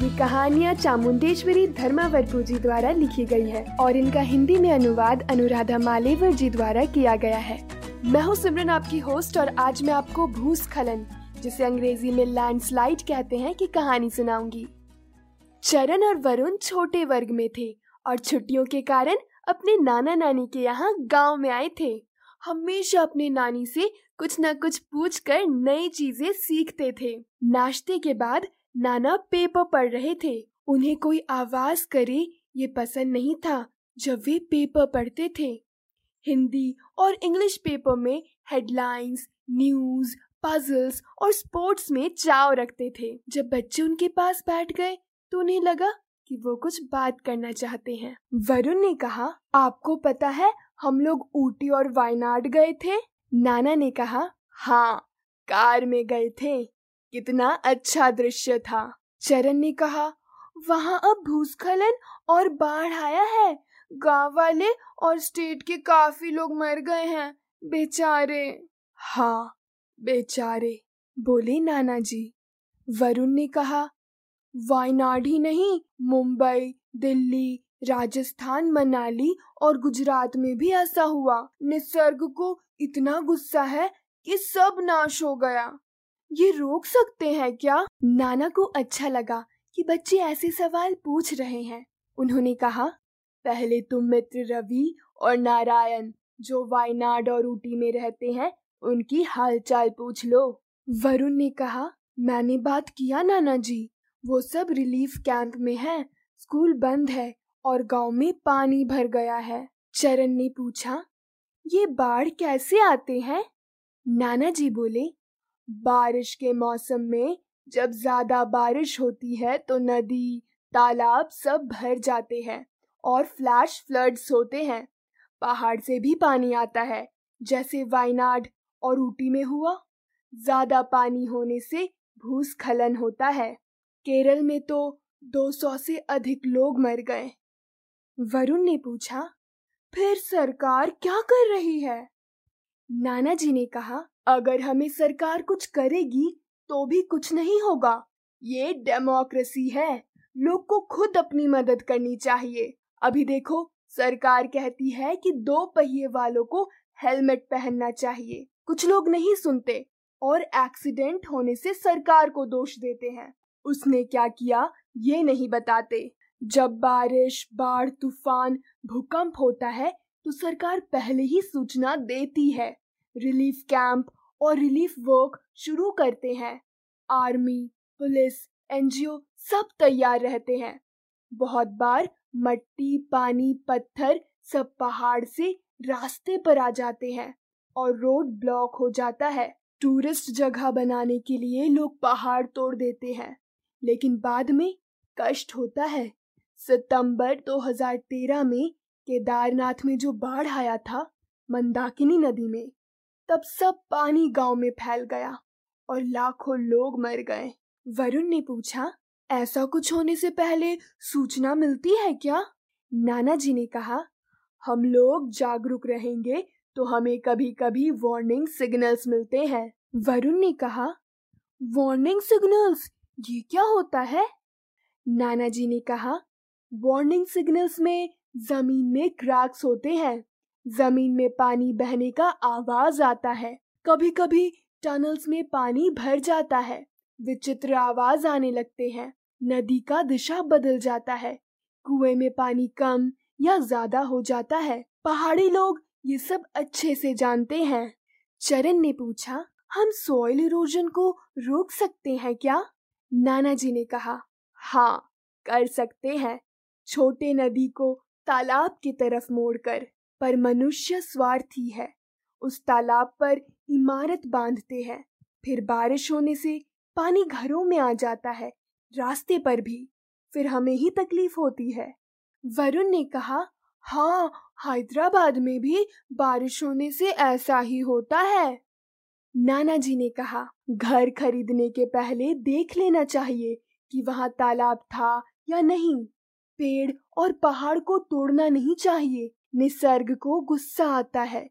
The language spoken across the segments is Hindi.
ये कहानियाँ चामुंडेश्वरी धर्मावरपू जी द्वारा लिखी गई है और इनका हिंदी में अनुवाद अनुराधा मालेवर जी द्वारा किया गया है। मैं हूँ सिमरन, आपकी होस्ट और आज मैं आपको भूस्खलन जिसे अंग्रेज़ी में लैंडस्लाइड कहते हैं, की कहानी सुनाऊँगी। चरण और वरुण छोटे वर्ग में थे, और छुट्टियों के कारण अपने नाना नानी के यहाँ गाँव में आए थे। हमेशा अपने नानी से कुछ न कुछ पूछ कर नई चीज़ें सीखते थे। नाश्ते के बाद नाना पेपर पढ़ रहे थे। उन्हें कोई आवाज़ करे, ये पसंद नहीं था, जब वे पेपर पढ़ते थे। हिंदी और इंग्लिश पेपर में हेडलाइंस न्यूज़ पजल्स और स्पोर्ट्स में चाव रखते थे। जब बच्चे उनके पास बैठ गए तो उन्हें लगा कि वो कुछ बात करना चाहते हैं। वरुण ने कहा, आपको पता है, हम लोग ऊटी और वायनाड गए थे? नाना ने कहा हाँ कार में गए थे। कितना अच्छा दृश्य था। चरण ने कहा, वहाँ अब भूस्खलन और बाढ़ आया है। गाँव वाले और स्टेट के काफ़ी लोग मर गए हैं। बेचारे। हाँ बेचारे, बोले नाना जी वरुण ने कहा, वायनाड ही नहीं, मुंबई, दिल्ली, राजस्थान, मनाली और गुजरात में भी ऐसा हुआ। निसर्ग को इतना गुस्सा है कि सब नाश हो गया। ये रोक सकते हैं क्या? नाना को अच्छा लगा कि बच्चे ऐसे सवाल पूछ रहे हैं। उन्होंने कहा, पहले तुम मित्र रवि और नारायण, जो वायनाड और ऊटी में रहते हैं, उनकी हालचाल पूछ लो। वरुण ने कहा, मैंने बात किया नाना जी। वो सब रिलीफ कैंप में हैं, स्कूल बंद है और गाँव में पानी भर गया है। चरण ने पूछा, ये बाढ़ कैसे आते हैं? नाना जी बोले बारिश के मौसम में जब ज़्यादा बारिश होती है तो नदी, तालाब सब भर जाते हैं और फ्लैश फ्लड्स होते हैं। पहाड़ से भी पानी आता है, जैसे वायनाड और ऊटी में हुआ। ज़्यादा पानी होने से भूस्खलन होता है। केरल में तो 200 से अधिक लोग मर गए। वरुण ने पूछा, फिर सरकार क्या कर रही है? नाना जी ने कहा अगर हमें सरकार कुछ करेगी तो भी कुछ नहीं होगा। ये डेमोक्रेसी है। लोग को खुद अपनी मदद करनी चाहिए। अभी देखो, सरकार कहती है कि दो पहिए वालों को हेलमेट पहनना चाहिए। कुछ लोग नहीं सुनते और एक्सीडेंट होने से सरकार को दोष देते हैं। उसने क्या किया, ये नहीं बताते। जब बारिश, बाढ़, तूफ़ान, भूकंप होता है तो सरकार पहले ही सूचना देती है। रिलीफ कैंप और रिलीफ वर्क शुरू करते हैं। आर्मी पुलिस एनजीओ सब तैयार रहते हैं। बहुत बार मट्टी, पानी, पत्थर सब पहाड़ से रास्ते पर आ जाते हैं और रोड ब्लॉक हो जाता है। टूरिस्ट जगह बनाने के लिए लोग पहाड़ तोड़ देते हैं। लेकिन बाद में कष्ट होता है। सितंबर 2013 में केदारनाथ में जो बाढ़ आया था, मंदाकिनी नदी में तब सब पानी गाँव में फैल गया और लाखों लोग मर गए। वरुण ने पूछा, ऐसा कुछ होने से पहले सूचना मिलती है क्या? नाना जी ने कहा, हम लोग जागरूक रहेंगे तो हमें कभी कभी वार्निंग सिग्नल्स मिलते हैं। वरुण ने कहा वार्निंग सिग्नल्स ये क्या होता है? नाना जी ने कहा वार्निंग सिग्नल्स में ज़मीन में क्रैक्स होते हैं। ज़मीन में पानी बहने का आवाज़ आता है। कभी कभी टनल्स में पानी भर जाता है। विचित्र आवाज़ आने लगते हैं। नदी का दिशा बदल जाता है। कुएँ में पानी कम या ज़्यादा हो जाता है। पहाड़ी लोग ये सब अच्छे से जानते हैं। चरण ने पूछा, हम सॉइल इरोजन को रोक सकते हैं क्या? नाना जी ने कहा हाँ कर सकते हैं। छोटे नदी को तालाब की तरफ़ मोड़कर। पर मनुष्य स्वार्थी है। उस तालाब पर इमारत बांधते हैं। फिर बारिश होने से पानी घरों में आ जाता है, रास्ते पर भी। फिर हमें ही तकलीफ़ होती है। वरुण ने कहा हाँ हैदराबाद में भी बारिश होने से ऐसा ही होता है। नाना जी ने कहा, घर खरीदने के पहले देख लेना चाहिए कि वहाँ तालाब था या नहीं। पेड़ और पहाड़ को तोड़ना नहीं चाहिए। निसर्ग को गुस्सा आता है।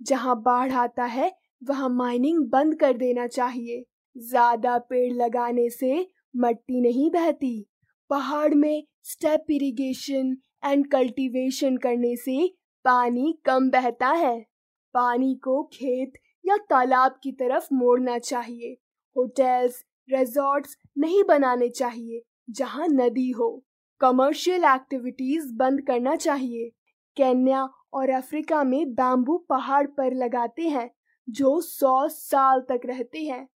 जहाँ बाढ़ आता है, वहाँ माइनिंग बंद कर देना चाहिए। ज़्यादा पेड़ लगाने से मट्टी नहीं बहती। पहाड़ में स्टेप इरिगेशन एंड कल्टीवेशन करने से पानी कम बहता है। पानी को खेत या तालाब की तरफ़ मोड़ना चाहिए। होटल्स रिजॉर्ट्स नहीं बनाने चाहिए, जहाँ नदी हो। कमर्शियल एक्टिविटीज़ बंद करना चाहिए। केन्या और अफ्रीका में बैम्बू पहाड़ पर लगाते हैं, जो सौ साल तक रहते हैं।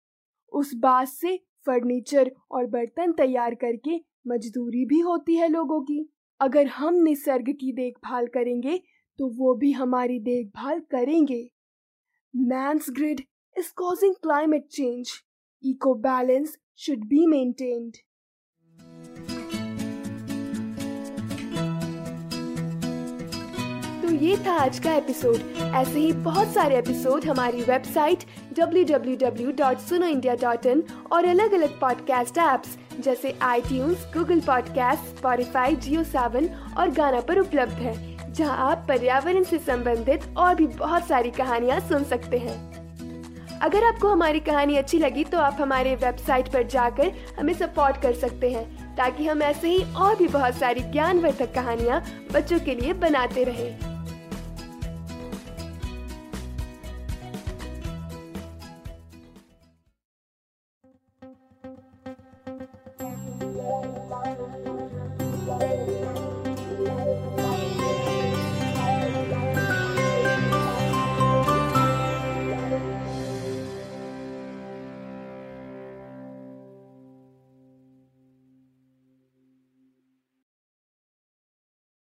उस बाँस से फर्नीचर और बर्तन तैयार करके मजदूरी भी होती है लोगों की। अगर हम निसर्ग की देखभाल करेंगे तो वो भी हमारी देखभाल करेंगे। Man's greed is causing climate change. Eco balance should be maintained. ये था आज का एपिसोड ऐसे ही बहुत सारे एपिसोड हमारी वेबसाइट www.sunoindia.in और अलग अलग पॉडकास्ट ऐप्स जैसे आई Google podcast Spotify Jio Saavn और गाना पर उपलब्ध है, जहाँ आप पर्यावरण से संबंधित और भी बहुत सारी कहानियाँ सुन सकते हैं। अगर आपको हमारी कहानी अच्छी लगी तो आप हमारे वेबसाइट पर जाकर हमें सपोर्ट कर सकते हैं, ताकि हम ऐसे ही और भी बहुत सारी ज्ञानवर्धक कहानियाँ बच्चों के लिए बनाते रहें। Thank you.